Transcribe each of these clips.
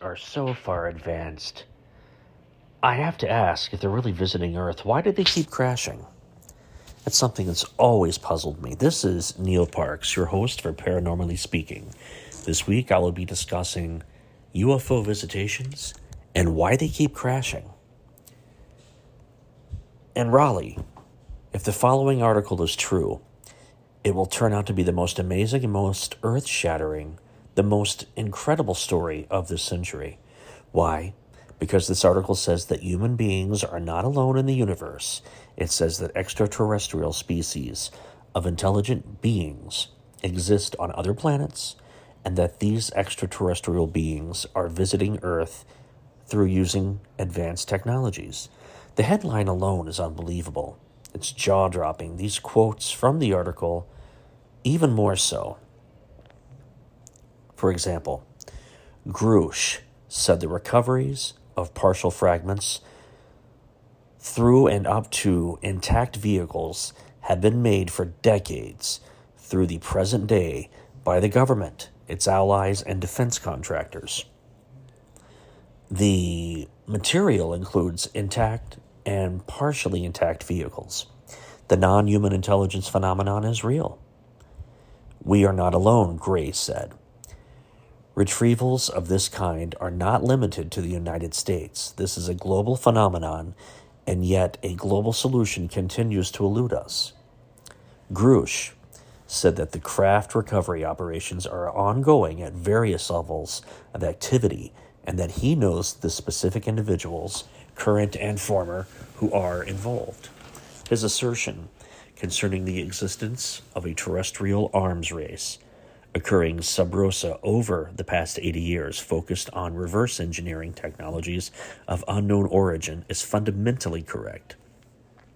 are so far advanced. I have to ask if they're really visiting Earth, why did they keep crashing? That's something that's always puzzled me. This is Neal Parks, your host for Paranormally Speaking. This week I will be discussing UFO visitations and why they keep crashing. And Raleigh, if the following article is true, it will turn out to be the most amazing and most earth shattering, the most incredible story of this century. Why? Because this article says that human beings are not alone in the universe. It says that extraterrestrial species of intelligent beings exist on other planets and that these extraterrestrial beings are visiting Earth through using advanced technologies. The headline alone is unbelievable. It's jaw dropping. These quotes from the article, even more so. For example, Grusch said the recoveries of partial fragments through and up to intact vehicles have been made for decades through the present day by the government, its allies, and defense contractors. The material includes intact and partially intact vehicles. The non human intelligence phenomenon is real. We are not alone, Gray said. Retrievals of this kind are not limited to the United States. This is a global phenomenon, and yet a global solution continues to elude us. Grusch said that the craft recovery operations are ongoing at various levels of activity and that he knows the specific individuals current and former, who are involved. His assertion concerning the existence of a terrestrial arms race occurring sub rosa over the past 80 years, focused on reverse engineering technologies of unknown origin, is fundamentally correct,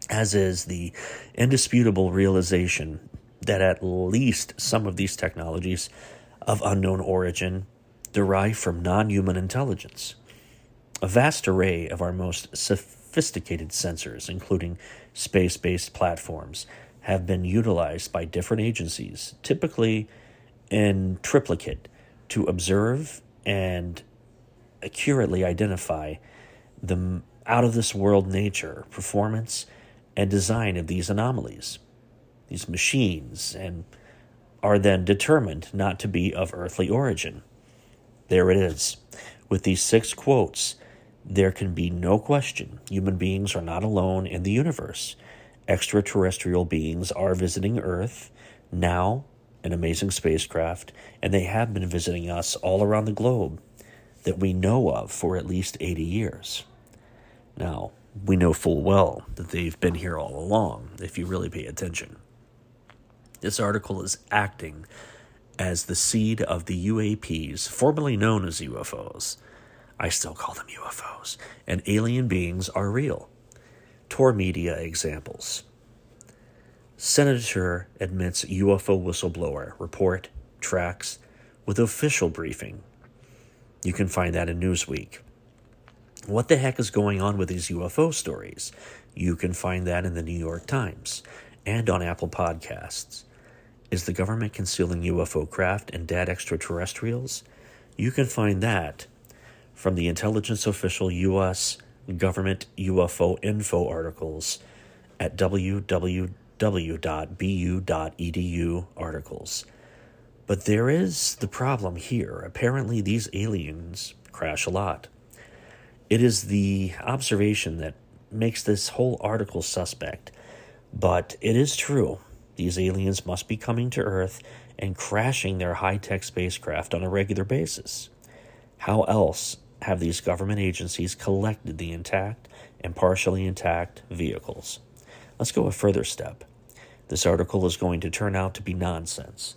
as is the indisputable realization that at least some of these technologies of unknown origin derive from non human intelligence. A vast array of our most sophisticated sensors, including space based platforms, have been utilized by different agencies, typically in triplicate, to observe and accurately identify the out of this world nature, performance, and design of these anomalies, these machines, and are then determined not to be of earthly origin. There it is. With these six quotes, there can be no question human beings are not alone in the universe. Extraterrestrial beings are visiting Earth now, an amazing spacecraft, and they have been visiting us all around the globe that we know of for at least 80 years. Now, we know full well that they've been here all along, if you really pay attention. This article is acting as the seed of the UAPs, formerly known as UFOs. I still call them UFOs, and alien beings are real. Tor Media examples. Senator admits UFO whistleblower report tracks with official briefing. You can find that in Newsweek. What the heck is going on with these UFO stories? You can find that in the New York Times and on Apple Podcasts. Is the government concealing UFO craft and dead extraterrestrials? You can find that from the intelligence official U.S. government UFO info articles at www.bu.edu articles. But there is the problem here. Apparently, these aliens crash a lot. It is the observation that makes this whole article suspect. But it is true. These aliens must be coming to Earth and crashing their high tech spacecraft on a regular basis. How else have these government agencies collected the intact and partially intact vehicles. Let's go a further step. This article is going to turn out to be nonsense.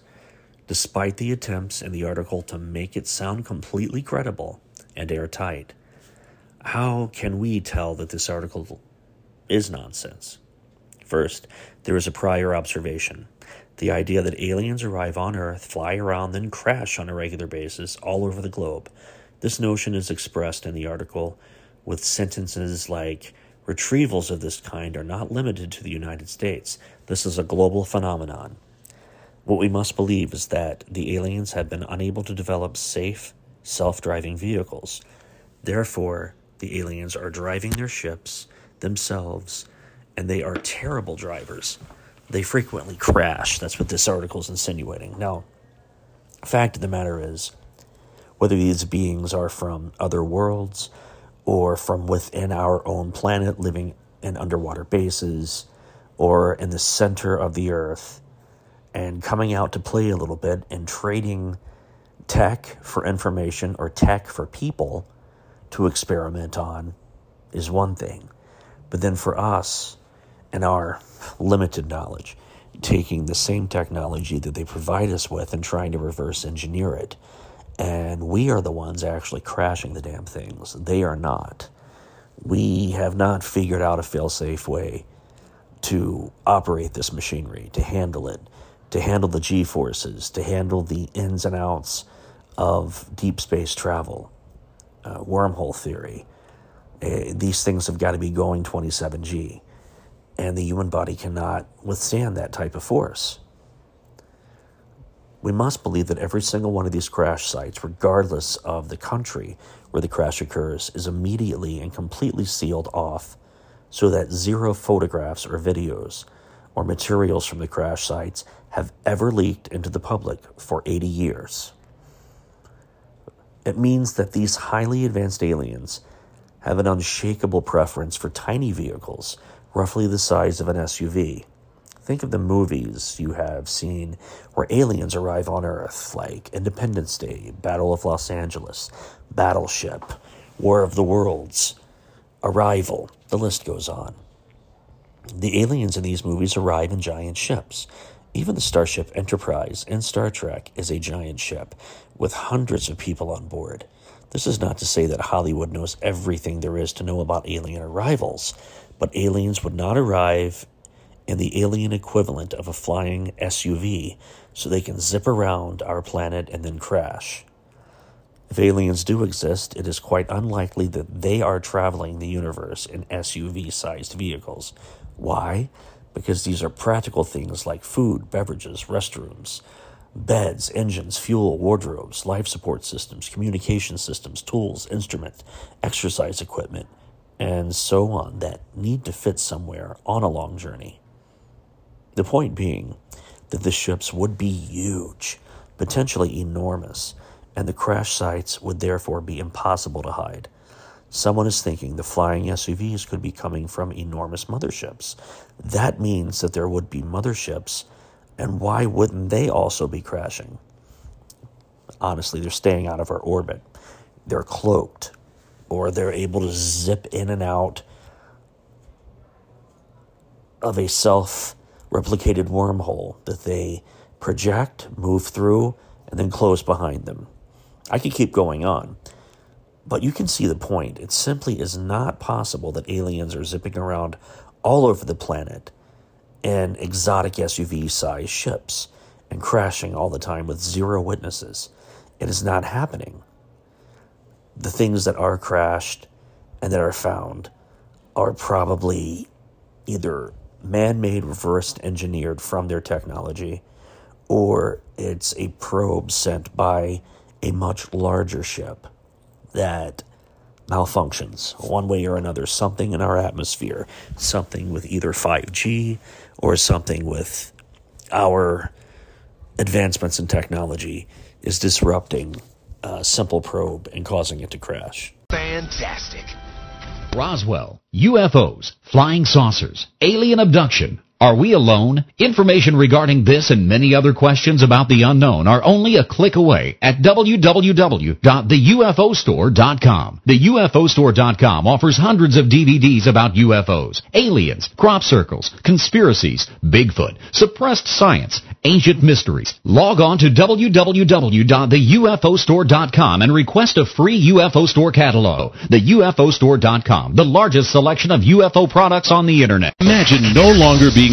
Despite the attempts in the article to make it sound completely credible and airtight, how can we tell that this article is nonsense? First, there is a prior observation. The idea that aliens arrive on Earth, fly around, then crash on a regular basis all over the globe this notion is expressed in the article with sentences like Retrievals of this kind are not limited to the United States. This is a global phenomenon. What we must believe is that the aliens have been unable to develop safe self driving vehicles. Therefore, the aliens are driving their ships themselves, and they are terrible drivers. They frequently crash. That's what this article is insinuating. Now, fact of the matter is, whether these beings are from other worlds or from within our own planet living in underwater bases or in the center of the earth and coming out to play a little bit and trading tech for information or tech for people to experiment on is one thing. But then for us and our limited knowledge, taking the same technology that they provide us with and trying to reverse engineer it. And we are the ones actually crashing the damn things. They are not. We have not figured out a fail safe way to operate this machinery, to handle it, to handle the G forces, to handle the ins and outs of deep space travel, uh, wormhole theory. Uh, these things have got to be going 27G, and the human body cannot withstand that type of force. We must believe that every single one of these crash sites, regardless of the country where the crash occurs, is immediately and completely sealed off so that zero photographs or videos or materials from the crash sites have ever leaked into the public for 80 years. It means that these highly advanced aliens have an unshakable preference for tiny vehicles, roughly the size of an SUV. Think of the movies you have seen where aliens arrive on Earth, like Independence Day, Battle of Los Angeles, Battleship, War of the Worlds, Arrival, the list goes on. The aliens in these movies arrive in giant ships. Even the Starship Enterprise in Star Trek is a giant ship with hundreds of people on board. This is not to say that Hollywood knows everything there is to know about alien arrivals, but aliens would not arrive in the alien equivalent of a flying SUV so they can zip around our planet and then crash. If aliens do exist, it is quite unlikely that they are traveling the universe in SUV sized vehicles. Why? because these are practical things like food, beverages, restrooms, beds, engines, fuel, wardrobes, life support systems, communication systems, tools, instruments, exercise equipment, and so on that need to fit somewhere on a long journey. The point being that the ships would be huge, potentially enormous, and the crash sites would therefore be impossible to hide. Someone is thinking the flying SUVs could be coming from enormous motherships. That means that there would be motherships, and why wouldn't they also be crashing? Honestly, they're staying out of our orbit. They're cloaked, or they're able to zip in and out of a self replicated wormhole that they project, move through, and then close behind them. I could keep going on. But you can see the point. It simply is not possible that aliens are zipping around all over the planet in exotic SUV sized ships and crashing all the time with zero witnesses. It is not happening. The things that are crashed and that are found are probably either man made, reversed engineered from their technology, or it's a probe sent by a much larger ship that malfunctions one way or another. Something in our atmosphere, something with either 5G or something with our advancements in technology is disrupting a simple probe and causing it to crash. Fantastic. Roswell, UFOs, flying saucers, alien abduction. Are we alone? Information regarding this and many other questions about the unknown are only a click away at www.theufostore.com. TheUFOstore.com offers hundreds of DVDs about UFOs, aliens, crop circles, conspiracies, Bigfoot, suppressed science, ancient mysteries. Log on to www.theufostore.com and request a free UFO store catalog. TheUFOstore.com, the largest selection of UFO products on the internet. Imagine no longer being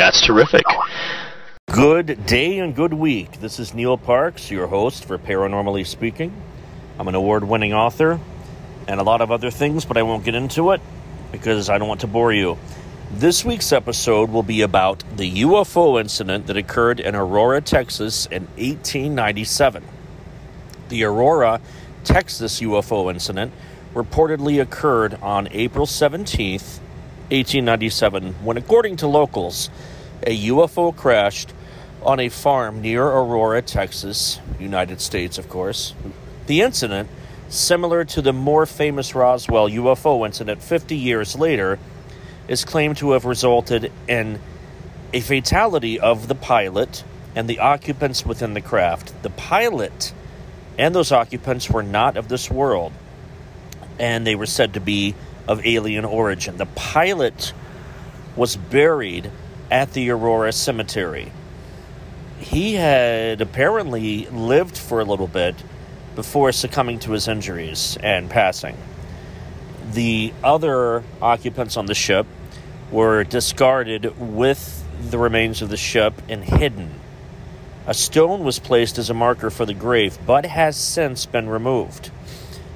That's terrific. Good day and good week. This is Neal Parks, your host for Paranormally Speaking. I'm an award winning author and a lot of other things, but I won't get into it because I don't want to bore you. This week's episode will be about the UFO incident that occurred in Aurora, Texas in 1897. The Aurora, Texas UFO incident reportedly occurred on April 17th, 1897, when, according to locals, a UFO crashed on a farm near Aurora, Texas, United States, of course. The incident, similar to the more famous Roswell UFO incident 50 years later, is claimed to have resulted in a fatality of the pilot and the occupants within the craft. The pilot and those occupants were not of this world, and they were said to be of alien origin. The pilot was buried at the Aurora Cemetery he had apparently lived for a little bit before succumbing to his injuries and passing. The other occupants on the ship were discarded with the remains of the ship and hidden. A stone was placed as a marker for the grave, but has since been removed.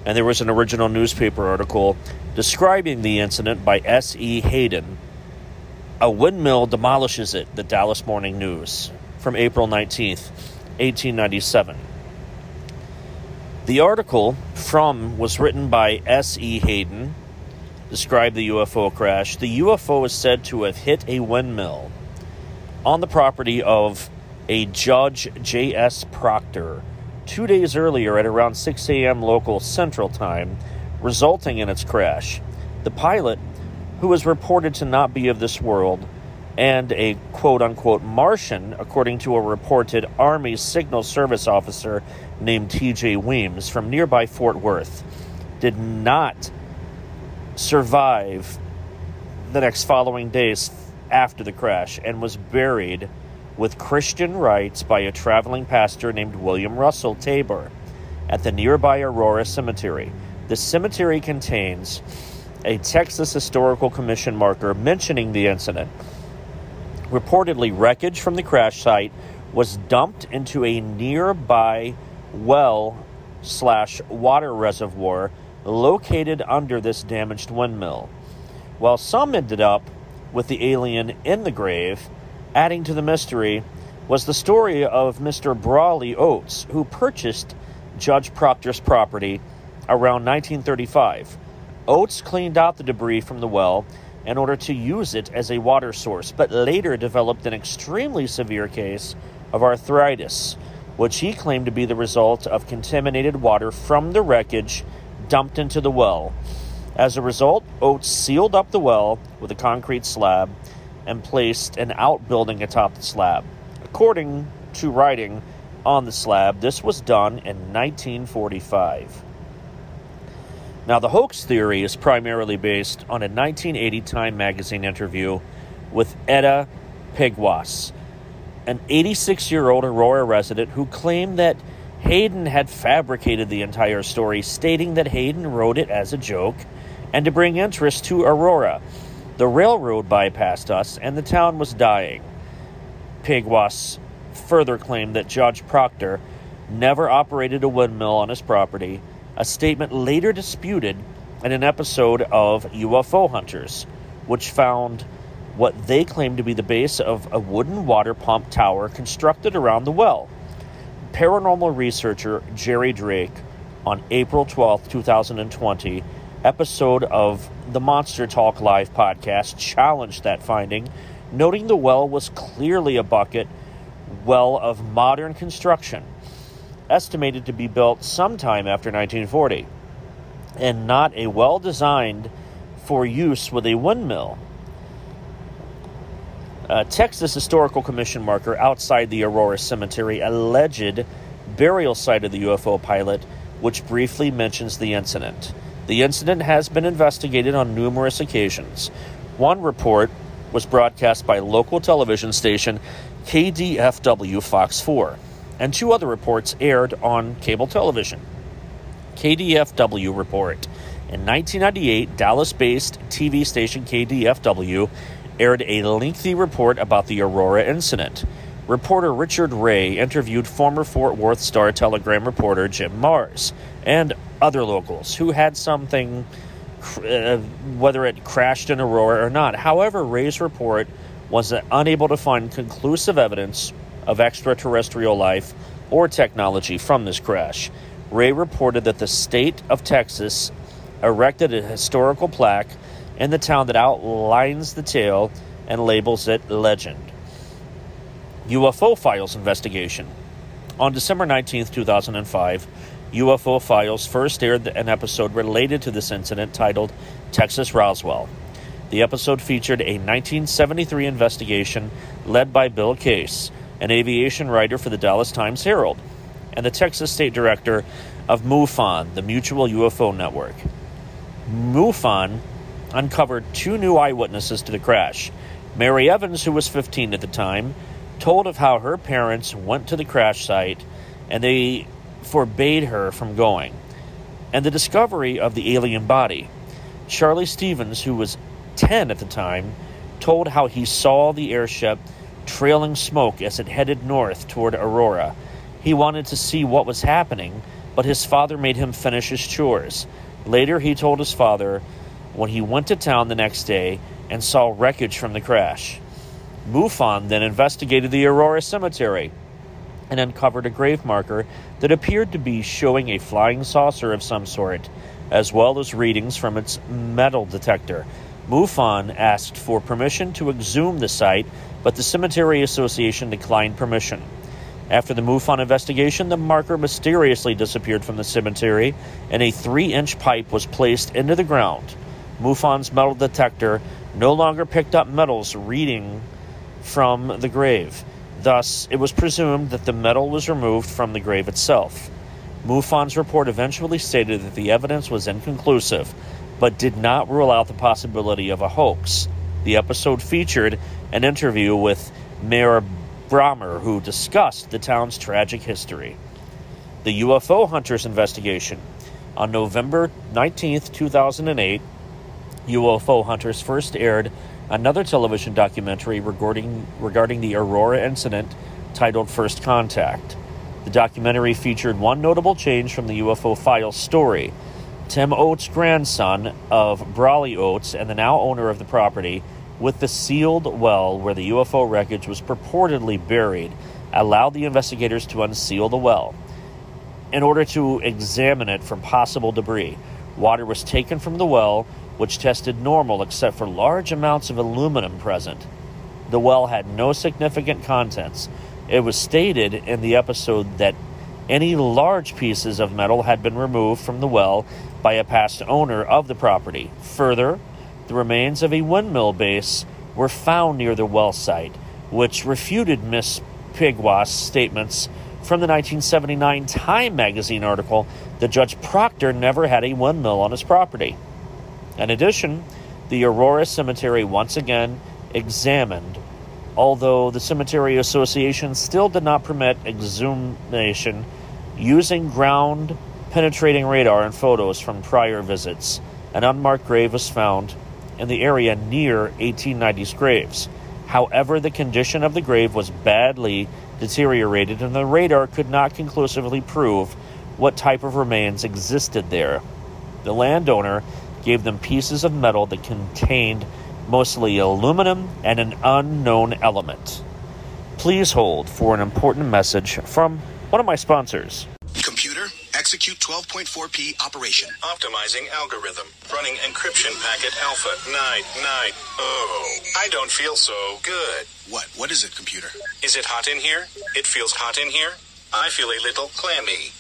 And there was an original newspaper article describing the incident by S.E. Hayden. A windmill demolishes it, the Dallas Morning News from April 19th, 1897. The article from was written by S.E. Hayden, described the UFO crash. The UFO is said to have hit a windmill on the property of a Judge J.S. Proctor two days earlier at around 6 a.m. local Central Time, resulting in its crash. The pilot, who was reported to not be of this world, and a quote unquote Martian, according to a reported Army Signal Service officer named TJ Weems from nearby Fort Worth, did not survive the next following days after the crash and was buried with Christian rites by a traveling pastor named William Russell Tabor at the nearby Aurora Cemetery. The cemetery contains a Texas Historical Commission marker mentioning the incident Reportedly, wreckage from the crash site was dumped into a nearby well slash water reservoir located under this damaged windmill. While some ended up with the alien in the grave, adding to the mystery was the story of Mr. Brawley Oates, who purchased Judge Proctor's property around 1935. Oates cleaned out the debris from the well in order to use it as a water source, but later developed an extremely severe case of arthritis, which he claimed to be the result of contaminated water from the wreckage dumped into the well. As a result, Oates sealed up the well with a concrete slab and placed an outbuilding atop the slab. According to writing on the slab, this was done in 1945. Now, the hoax theory is primarily based on a 1980 Time magazine interview with Etta Pegues, an 86 year old Aurora resident who claimed that Hayden had fabricated the entire story, stating that Hayden wrote it as a joke and to bring interest to Aurora. The railroad bypassed us and the town was dying. Pegues further claimed that Judge Proctor never operated a windmill on his property a statement later disputed in an episode of UFO Hunters, which found what they claimed to be the base of a wooden water pump tower constructed around the well. Paranormal researcher Jerry Drake, on April 12, 2020, episode of the Monster Talk Live podcast, challenged that finding, noting the well was clearly a bucket well of modern construction estimated to be built sometime after 1940, and not a well designed for use with a windmill. A Texas Historical Commission marker outside the Aurora Cemetery, alleged burial site of the UFO pilot, which briefly mentions the incident. The incident has been investigated on numerous occasions. One report was broadcast by local television station KDFW Fox 4, and two other reports aired on cable television. KDFW report. In 1998, Dallas based TV station KDFW aired a lengthy report about the Aurora incident. Reporter Richard Ray interviewed former Fort Worth Star Telegram reporter Jim Marrs and other locals who had something, uh, whether it crashed in Aurora or not. However, Ray's report was unable to find conclusive evidence of extraterrestrial life or technology from this crash. Ray reported that the state of Texas erected a historical plaque in the town that outlines the tale and labels it legend. UFO Files investigation. On December 19, 2005, UFO Files first aired an episode related to this incident titled Texas Roswell. The episode featured a 1973 investigation led by Bill Case, an aviation writer for the Dallas Times Herald, and the Texas State Director of MUFON, the Mutual UFO Network. MUFON uncovered two new eyewitnesses to the crash. Mary Evans, who was 15 at the time, told of how her parents went to the crash site and they forbade her from going, and the discovery of the alien body. Charlie Stevens, who was 10 at the time, told how he saw the airship trailing smoke as it headed north toward Aurora. He wanted to see what was happening, but his father made him finish his chores. Later, he told his father when he went to town the next day and saw wreckage from the crash. MUFON then investigated the Aurora Cemetery and uncovered a grave marker that appeared to be showing a flying saucer of some sort, as well as readings from its metal detector. MUFON asked for permission to exhume the site, but the Cemetery Association declined permission. After the MUFON investigation, the marker mysteriously disappeared from the cemetery, and a three inch pipe was placed into the ground. MUFON's metal detector no longer picked up metals reading from the grave. Thus, it was presumed that the metal was removed from the grave itself. MUFON's report eventually stated that the evidence was inconclusive, but did not rule out the possibility of a hoax. The episode featured an interview with Mayor Brahmer, who discussed the town's tragic history. The UFO Hunters investigation. On November 19, 2008, UFO Hunters first aired another television documentary regarding, regarding the Aurora incident titled First Contact. The documentary featured one notable change from the UFO Files story. Tim Oates' grandson of Brawley Oates and the now owner of the property, with the sealed well where the UFO wreckage was purportedly buried, allowed the investigators to unseal the well in order to examine it for possible debris. Water was taken from the well, which tested normal except for large amounts of aluminum present. The well had no significant contents. It was stated in the episode that any large pieces of metal had been removed from the well by a past owner of the property. Further, the remains of a windmill base were found near the well site, which refuted Miss Pegues' statements from the 1979 Time magazine article that Judge Proctor never had a windmill on his property. In addition, the Aurora Cemetery once again examined, although the Cemetery Association still did not permit exhumation using ground penetrating radar and photos from prior visits. An unmarked grave was found in the area near 1890s graves. However, the condition of the grave was badly deteriorated, and the radar could not conclusively prove what type of remains existed there. The landowner gave them pieces of metal that contained mostly aluminum and an unknown element. Please hold for an important message from one of my sponsors. Computer, execute 12.4p operation. Optimizing algorithm. Running encryption packet alpha. Night, night. Oh, I don't feel so good. What? What is it, computer? Is it hot in here? It feels hot in here. I feel a little clammy.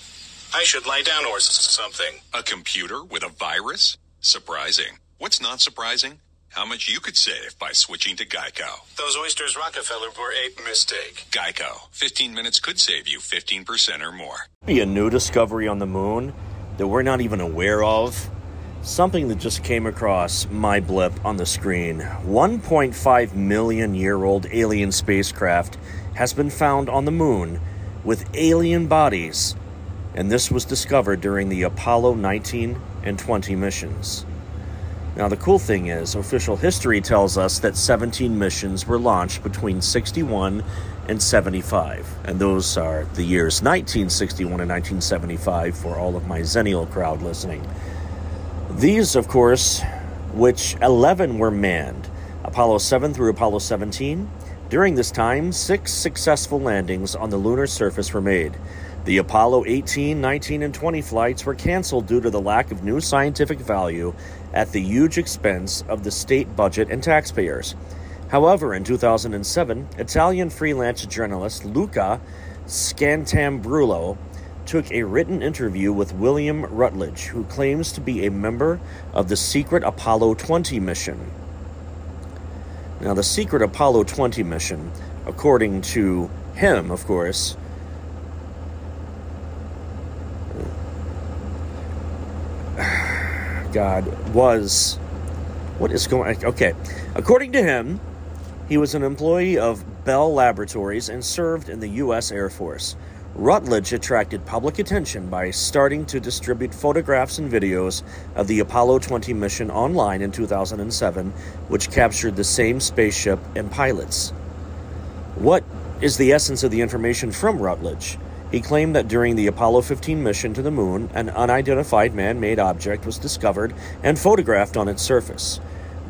I should lie down or s- something. A computer with a virus? Surprising. What's not surprising? How much you could save by switching to Geico. Those oysters Rockefeller were a mistake. Geico. 15 minutes could save you 15% or more. Be a new discovery on the moon that we're not even aware of. something that just came across my blip on the screen. 1.5 million year old alien spacecraft has been found on the moon with alien bodies, and this was discovered during the Apollo 19 and 20 missions. Now, the cool thing is, official history tells us that 17 missions were launched between 61 and 75, and those are the years 1961 and 1975 for all of my Zennial crowd listening. These, of course, which 11 were manned Apollo 7 through Apollo 17. During this time, six successful landings on the lunar surface were made. The Apollo 18, 19, and 20 flights were canceled due to the lack of new scientific value at the huge expense of the state budget and taxpayers. However, in 2007, Italian freelance journalist Luca Scantamburlo took a written interview with William Rutledge, who claims to be a member of the secret Apollo 20 mission. Now, the secret Apollo 20 mission, according to him, of course, God, was. What is going Okay. According to him, he was an employee of Bell Laboratories and served in the U.S. Air Force. Rutledge attracted public attention by starting to distribute photographs and videos of the Apollo 20 mission online in 2007, which captured the same spaceship and pilots. What is the essence of the information from Rutledge? He claimed that during the Apollo 15 mission to the moon, an unidentified man made object was discovered and photographed on its surface.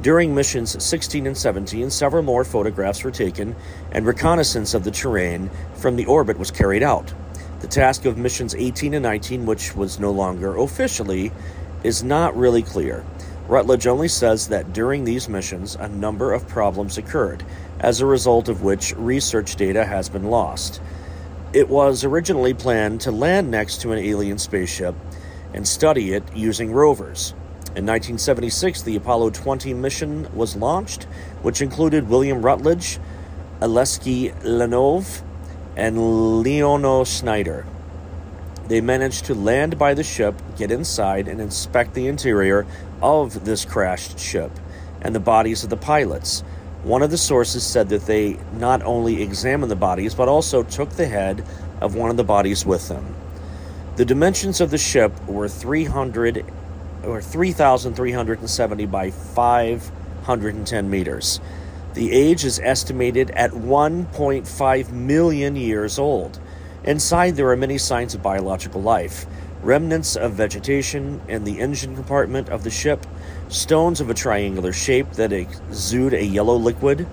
During missions 16 and 17, several more photographs were taken, and reconnaissance of the terrain from the orbit was carried out. The task of missions 18 and 19, which was no longer officially, is not really clear. Rutledge only says that during these missions, a number of problems occurred, as a result of which research data has been lost. It was originally planned to land next to an alien spaceship and study it using rovers. In 1976, the Apollo 20 mission was launched, which included William Rutledge, Aleksey Leonov, and Leonid Snyder. They managed to land by the ship, get inside, and inspect the interior of this crashed ship and the bodies of the pilots. One of the sources said that they not only examined the bodies, but also took the head of one of the bodies with them. The dimensions of the ship were 300 or 3,370 by 510 meters. The age is estimated at 1.5 million years old. Inside, there are many signs of biological life remnants of vegetation in the engine compartment of the ship, stones of a triangular shape that exude a yellow liquid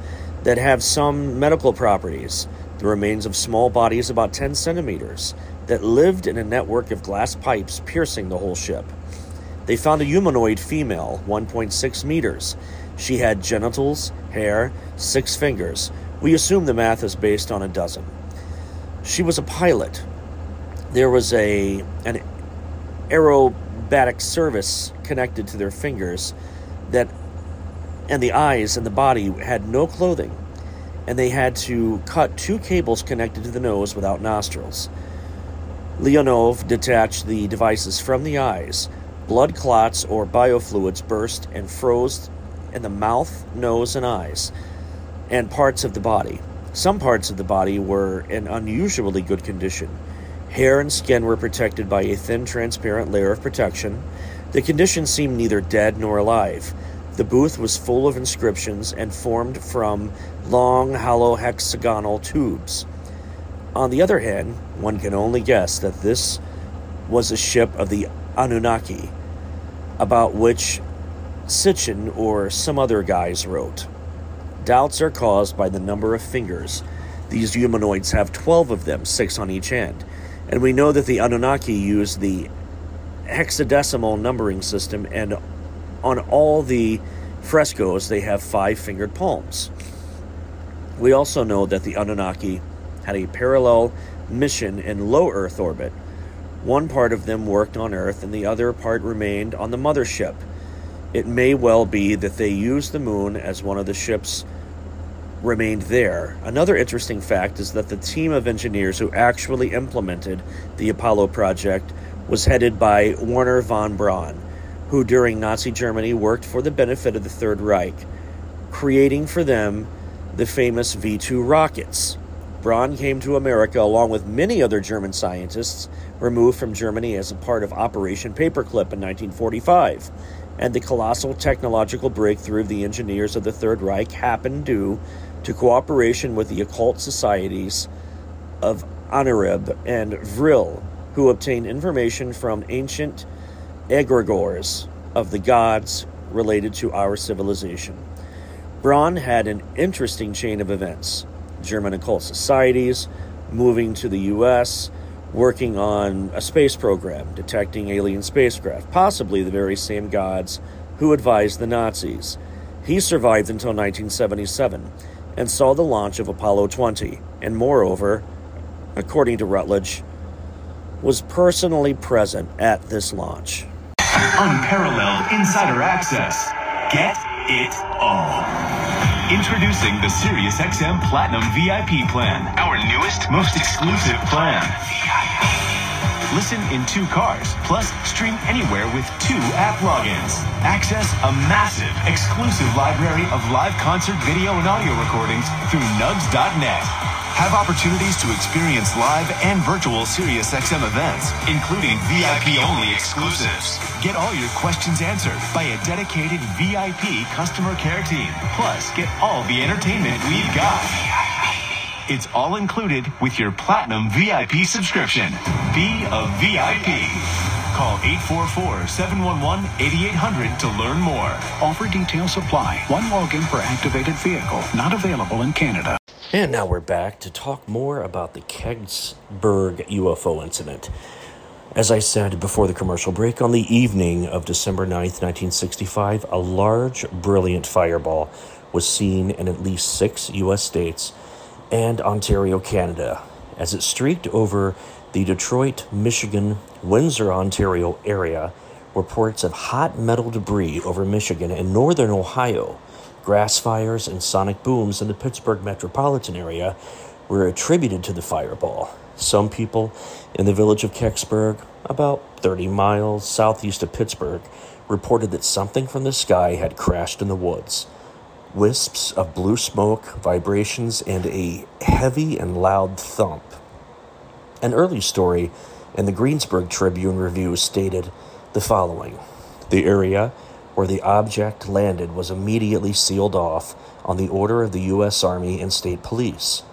that have some medical properties, the remains of small bodies about 10 centimeters that lived in a network of glass pipes piercing the whole ship. They found a humanoid female, 1.6 meters. She had genitals, hair, six fingers. We assume the math is based on a dozen. She was a pilot. There was a an aerobatic service connected to their fingers that and the eyes and the body had no clothing and they had to cut two cables connected to the nose without nostrils. Leonov detached the devices from the eyes Blood clots or biofluids burst and froze in the mouth, nose, and eyes, and parts of the body. Some parts of the body were in unusually good condition. Hair and skin were protected by a thin, transparent layer of protection. The condition seemed neither dead nor alive. The booth was full of inscriptions and formed from long, hollow hexagonal tubes. On the other hand, one can only guess that this was a ship of the Anunnaki, about which Sitchin or some other guys wrote. Doubts are caused by the number of fingers. These humanoids have 12 of them, six on each hand. And we know that the Anunnaki used the hexadecimal numbering system, and on all the frescoes, they have five fingered palms. We also know that the Anunnaki had a parallel mission in low Earth orbit, one part of them worked on Earth and the other part remained on the mothership. It may well be that they used the moon as one of the ships remained there. Another interesting fact is that the team of engineers who actually implemented the Apollo project was headed by Wernher von Braun, who during Nazi Germany worked for the benefit of the Third Reich, creating for them the famous V 2 rockets. Braun came to America along with many other German scientists removed from Germany as a part of Operation Paperclip in 1945. And the colossal technological breakthrough of the engineers of the Third Reich happened due to cooperation with the occult societies of Ahnenerbe and Vril, who obtained information from ancient egregores of the gods related to our civilization. Braun had an interesting chain of events. German occult societies, moving to the U.S., working on a space program, detecting alien spacecraft, possibly the very same gods who advised the Nazis. He survived until 1977 and saw the launch of Apollo 20, and moreover, according to Rutledge, was personally present at this launch. Unparalleled insider access. Get it all. Introducing the SiriusXM Platinum VIP plan, our newest, most exclusive plan. Listen in two cars, plus stream anywhere with two app logins. Access a massive, exclusive library of live concert video and audio recordings through nugs.net. Have opportunities to experience live and virtual SiriusXM events, including VIP-only exclusives. Get all your questions answered by a dedicated VIP customer care team. Plus, get all the entertainment we've got. It's all included with your Platinum VIP subscription. Be a VIP. Call 844-711-8800 to learn more. Offer details apply. One login per activated vehicle. Not available in Canada. And now we're back to talk more about the Kecksburg UFO incident. As I said before the commercial break, on the evening of December 9th, 1965, a large, brilliant fireball was seen in at least six U.S. states and Ontario, Canada, as it streaked over the Detroit, Michigan, Windsor, Ontario area. Reports of hot metal debris over Michigan and northern Ohio, grass fires, and sonic booms in the Pittsburgh metropolitan area were attributed to the fireball. Some people in the village of Kecksburg, about 30 miles southeast of Pittsburgh, reported that something from the sky had crashed in the woods. Wisps of blue smoke, vibrations, and a heavy and loud thump. An early story in the Greensburg Tribune Review stated the following The area where the object landed was immediately sealed off on the order of the U.S. Army and State Police,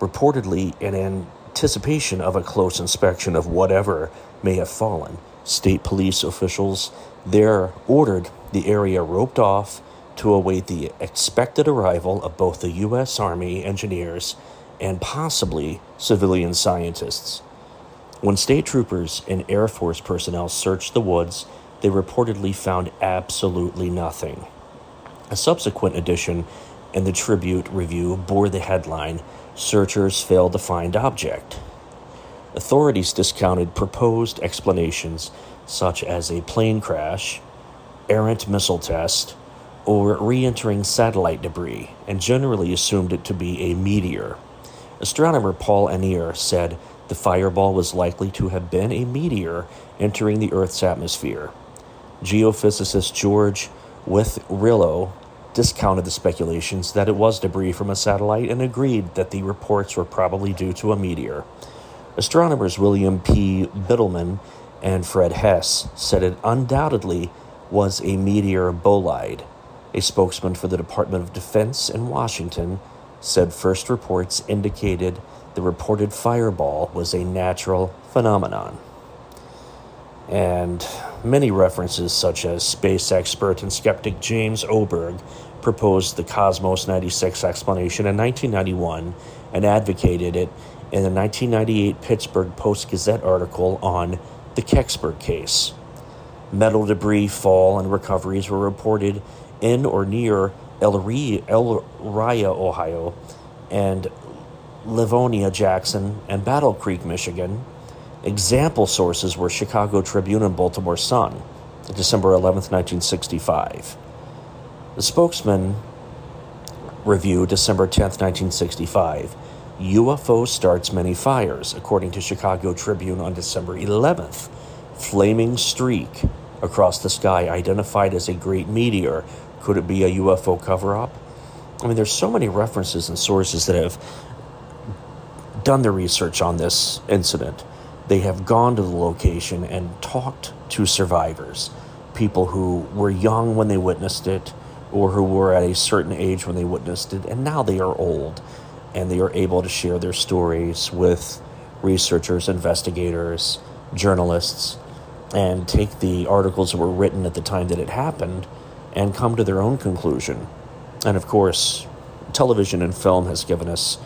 reportedly in anticipation of a close inspection of whatever may have fallen. State police officials there ordered the area roped off to await the expected arrival of both the U.S. Army engineers and possibly civilian scientists. When state troopers and Air Force personnel searched the woods, they reportedly found absolutely nothing. A subsequent edition in the Tribune Review bore the headline Searchers Failed to Find Object. Authorities discounted proposed explanations such as a plane crash, errant missile test, or re entering satellite debris, and generally assumed it to be a meteor. Astronomer Paul Annier said the fireball was likely to have been a meteor entering the Earth's atmosphere. Geophysicist George Wetherill discounted the speculations that it was debris from a satellite and agreed that the reports were probably due to a meteor. Astronomers William P. Bidelman and Fred Hess said it undoubtedly was a meteor bolide. A spokesman for the Department of Defense in Washington said first reports indicated the reported fireball was a natural phenomenon. And many references, such as space expert and skeptic James Oberg, proposed the Cosmos 96 explanation in 1991 and advocated it in the 1998 Pittsburgh Post Gazette article on the Kecksburg case. Metal debris fall and recoveries were reported in or near Elyria, Ohio, and Livonia, Jackson, and Battle Creek, Michigan. Example sources were Chicago Tribune and Baltimore Sun, December 11, 1965. The spokesman review, December 10, 1965. UFO starts many fires, according to Chicago Tribune on December 11th. Flaming streak across the sky identified as a great meteor. Could it be a UFO cover up? I mean, there's so many references and sources that have done the research on this incident. They have gone to the location and talked to survivors, people who were young when they witnessed it, or who were at a certain age when they witnessed it, and now they are old and they are able to share their stories with researchers, investigators, journalists, and take the articles that were written at the time that it happened and come to their own conclusion. And of course, television and film has given us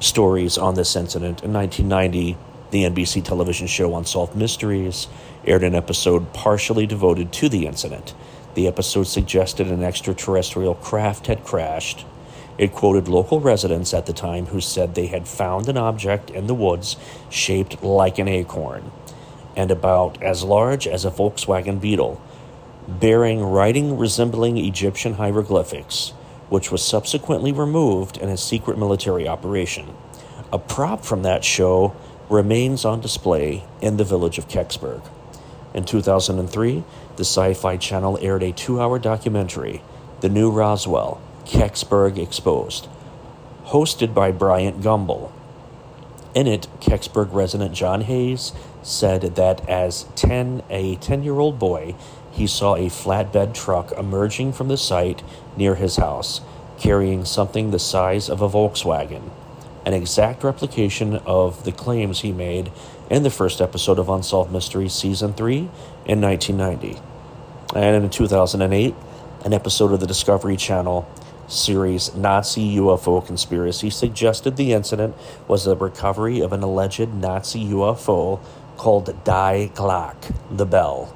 stories on this incident. In 1990, the NBC television show Unsolved Mysteries aired an episode partially devoted to the incident. The episode suggested an extraterrestrial craft had crashed. It quoted local residents at the time who said they had found an object in the woods shaped like an acorn and about as large as a Volkswagen Beetle, bearing writing resembling Egyptian hieroglyphics, which was subsequently removed in a secret military operation. A prop from that show remains on display in the village of Kecksburg. In 2003, the Sci Fi Channel aired a two hour documentary, The New Roswell Kecksburg Exposed, hosted by Bryant Gumbel. In it, Kecksburg resident John Hayes said that as 10, a 10 year old boy, he saw a flatbed truck emerging from the site near his house, carrying something the size of a Volkswagen, an exact replication of the claims he made in the first episode of Unsolved Mysteries Season 3 in 1990. And in 2008, an episode of the Discovery Channel series Nazi UFO Conspiracy suggested the incident was the recovery of an alleged Nazi UFO called Die Glocke, the Bell.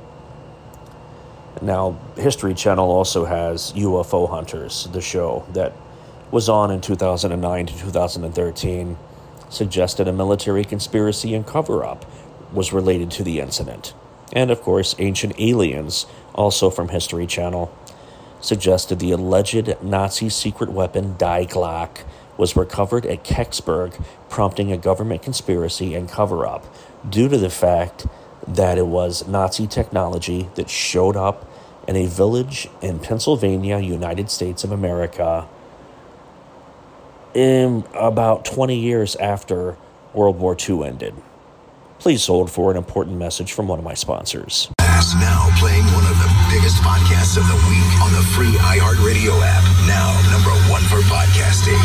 Now, History Channel also has UFO Hunters, the show that was on in 2009 to 2013, suggested a military conspiracy and cover up was related to the incident. And of course, Ancient Aliens, also from History Channel, suggested the alleged Nazi secret weapon Die Glocke was recovered at Kecksburg, prompting a government conspiracy and cover up due to the fact that it was Nazi technology that showed up in a village in Pennsylvania, United States of America, in about 20 years after World War II ended. Please hold for an important message from one of my sponsors. Now playing one of biggest podcasts of the week on the free iHeartRadio app. Now number one for podcasting.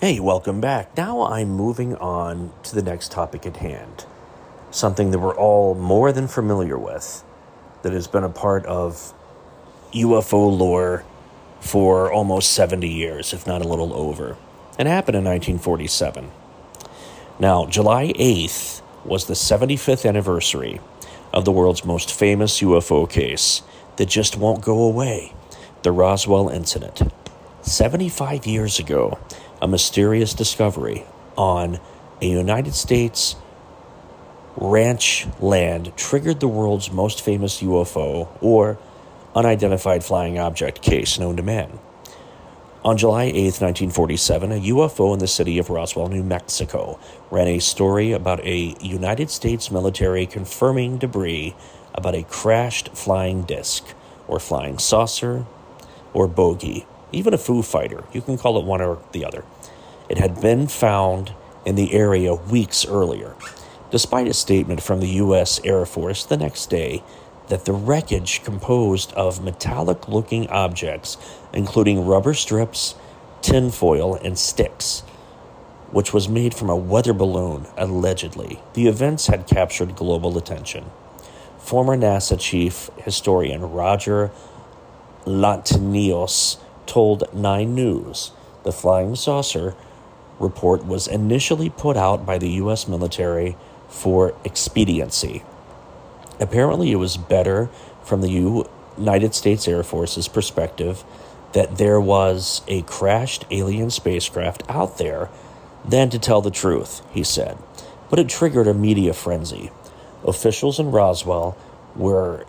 Hey, welcome back. Now I'm moving on to the next topic at hand. Something that we're all more than familiar with, that has been a part of UFO lore for almost 70 years, if not a little over. It happened in 1947. Now, July 8th was the 75th anniversary of the world's most famous UFO case that just won't go away the Roswell incident. 75 years ago, a mysterious discovery on a United States ranch land triggered the world's most famous UFO or unidentified flying object case known to man. On July 8, 1947, a UFO in the city of Roswell, New Mexico, ran a story about a United States military confirming debris about a crashed flying disc, or flying saucer, or bogey, even a Foo Fighter. You can call it one or the other. It had been found in the area weeks earlier, despite a statement from the U.S. Air Force the next day that the wreckage composed of metallic looking objects, including rubber strips, tinfoil, and sticks, which was made from a weather balloon, allegedly. The events had captured global attention. Former NASA chief historian Roger Launius told Nine News the flying saucer report was initially put out by the U.S. military for expediency. Apparently, it was better from the United States Air Force's perspective that there was a crashed alien spacecraft out there than to tell the truth, he said. But it triggered a media frenzy. Officials in Roswell were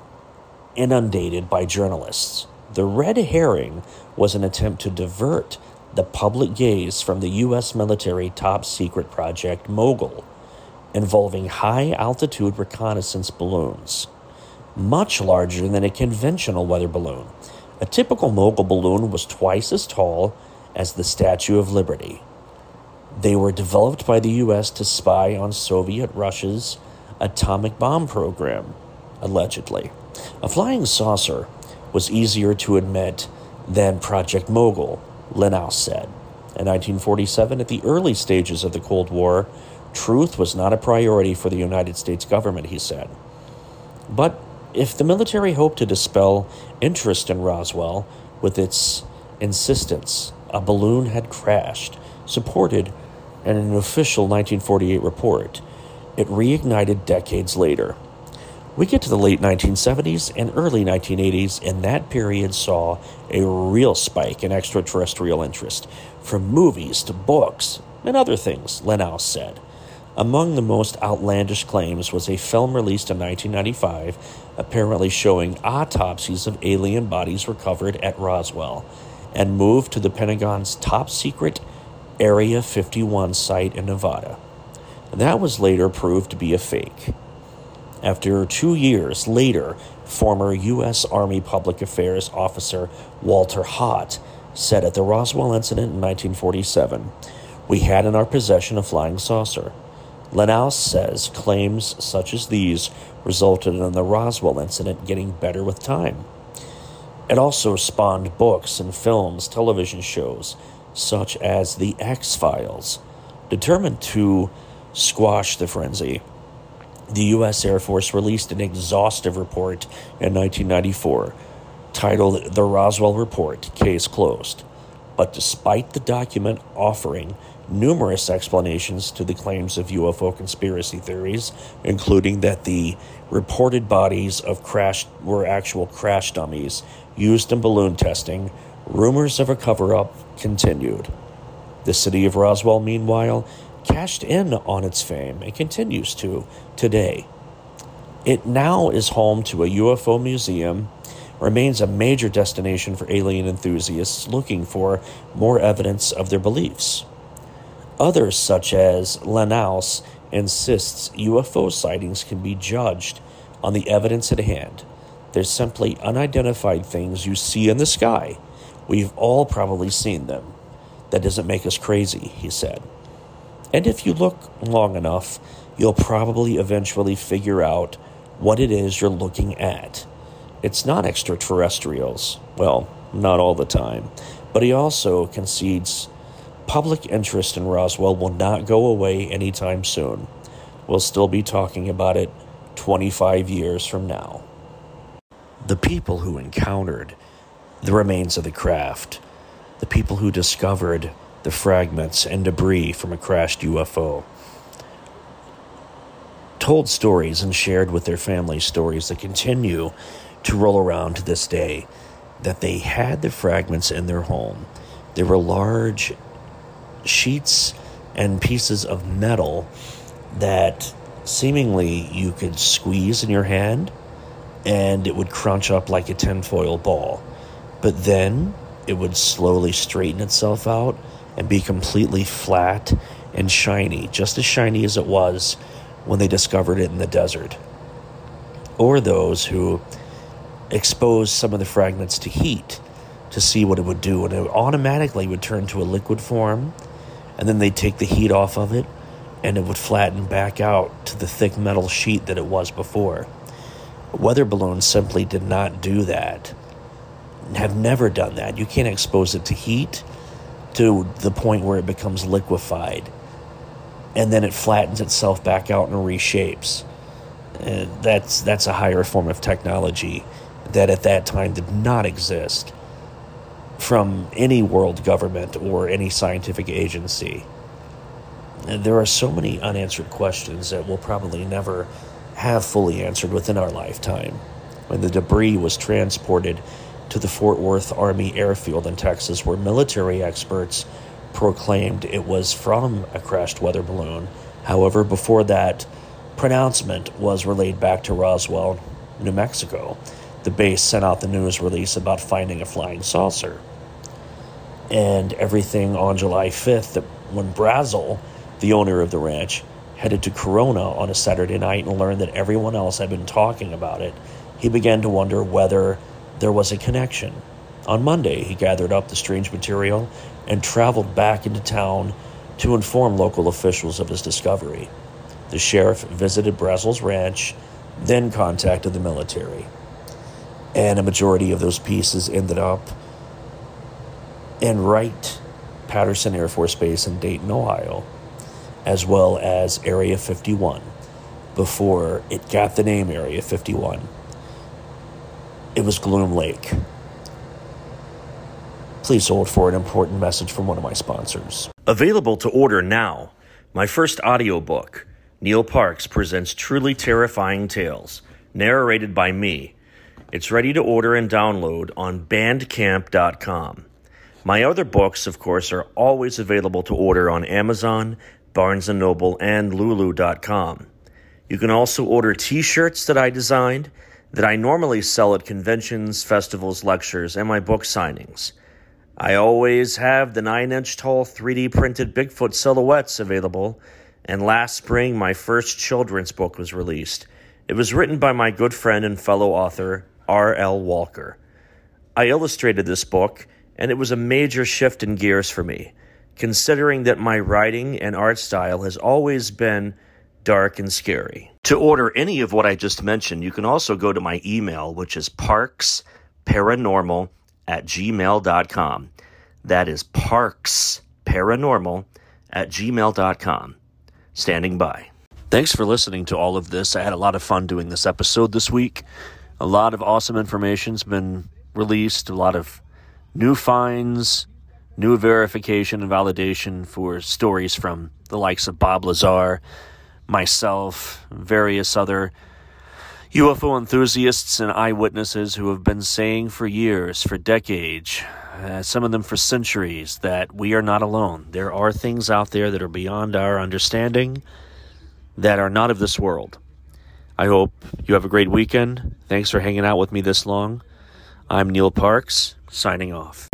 inundated by journalists. The red herring was an attempt to divert the public gaze from the U.S. military top secret project Mogul, involving high altitude reconnaissance balloons, much larger than a conventional weather balloon. A typical Mogul balloon was twice as tall as the Statue of Liberty. They were developed by the U.S. to spy on Soviet Russia's atomic bomb program, allegedly. A flying saucer was easier to admit than Project Mogul, Lennox said. In 1947, at the early stages of the Cold War, truth was not a priority for the United States government, he said. But if the military hoped to dispel interest in Roswell with its insistence a balloon had crashed, supported in an official 1948 report, it reignited decades later. We get to the late 1970s and early 1980s, and that period saw a real spike in extraterrestrial interest, from movies to books and other things, Launius said. Among the most outlandish claims was a film released in 1995, apparently showing autopsies of alien bodies recovered at Roswell and moved to the Pentagon's top secret Area 51 site in Nevada. That was later proved to be a fake. After two years later, former U.S. Army Public Affairs officer Walter Haut said at the Roswell incident in 1947, We had in our possession a flying saucer. Lennox says claims such as these resulted in the Roswell incident getting better with time. It also spawned books and films, television shows, such as The X Files. Determined to squash the frenzy, the U.S. Air Force released an exhaustive report in 1994 titled The Roswell Report Case Closed. But despite the document offering numerous explanations to the claims of UFO conspiracy theories, including that the reported bodies of crash were actual crash dummies used in balloon testing, rumors of a cover up continued. The city of Roswell, meanwhile, cashed in on its fame and continues to today. It now is home to a UFO museum, remains a major destination for alien enthusiasts looking for more evidence of their beliefs. Others, such as Lennox, insists UFO sightings can be judged on the evidence at hand. They're simply unidentified things you see in the sky. We've all probably seen them. That doesn't make us crazy, he said. And if you look long enough, you'll probably eventually figure out what it is you're looking at. It's not extraterrestrials. Well, not all the time. But he also concedes public interest in Roswell will not go away anytime soon. We'll still be talking about it 25 years from now. The people who encountered the remains of the craft, the people who discovered the fragments and debris from a crashed UFO. Told stories and shared with their families stories that continue to roll around to this day that they had the fragments in their home. There were large sheets and pieces of metal that seemingly you could squeeze in your hand and it would crunch up like a tinfoil ball. But then it would slowly straighten itself out and be completely flat and shiny, just as shiny as it was when they discovered it in the desert. Or those who exposed some of the fragments to heat to see what it would do, and it automatically would turn to a liquid form, and then they'd take the heat off of it, and it would flatten back out to the thick metal sheet that it was before. Weather balloons simply did not do that, have never done that. You can't expose it to heat to the point where it becomes liquefied and then it flattens itself back out and reshapes. And that's that's a higher form of technology that at that time did not exist from any world government or any scientific agency. There are so many unanswered questions that we'll probably never have fully answered within our lifetime. When the debris was transported to the Fort Worth Army Airfield in Texas, where military experts proclaimed it was from a crashed weather balloon. However, before that pronouncement was relayed back to Roswell, New Mexico, the base sent out the news release about finding a flying saucer. And everything on July 5th that when Brazel, the owner of the ranch, headed to Corona on a Saturday night and learned that everyone else had been talking about it, he began to wonder whether there was a connection. On Monday, he gathered up the strange material and traveled back into town to inform local officials of his discovery. The sheriff visited Brazel's ranch, then contacted the military. And a majority of those pieces ended up in Wright Patterson Air Force Base in Dayton, Ohio, as well as Area 51 before it got the name Area 51. It was Groom Lake. Please hold for an important message from one of my sponsors. Available to order now, my first audiobook, Neal Parks presents Truly Terrifying Tales, narrated by me. It's ready to order and download on bandcamp.com. My other books, of course, are always available to order on Amazon, Barnes & Noble, and lulu.com. You can also order t-shirts that I designed that I normally sell at conventions, festivals, lectures, and my book signings. I always have the 9-inch tall 3D printed Bigfoot silhouettes available, and last spring my first children's book was released. It was written by my good friend and fellow author, R.L. Walker. I illustrated this book, and it was a major shift in gears for me, considering that my writing and art style has always been dark and scary. To order any of what I just mentioned, you can also go to my email, which is parksparanormal at gmail.com. That is parksparanormal at gmail.com. Standing by. Thanks for listening to all of this. I had a lot of fun doing this episode this week. A lot of awesome information's been released, a lot of new finds, new verification and validation for stories from the likes of Bob Lazar, myself, various other UFO enthusiasts and eyewitnesses who have been saying for years, for decades, uh, some of them for centuries, that we are not alone. There are things out there that are beyond our understanding that are not of this world. I hope you have a great weekend. Thanks for hanging out with me this long. I'm Neal Parks, signing off.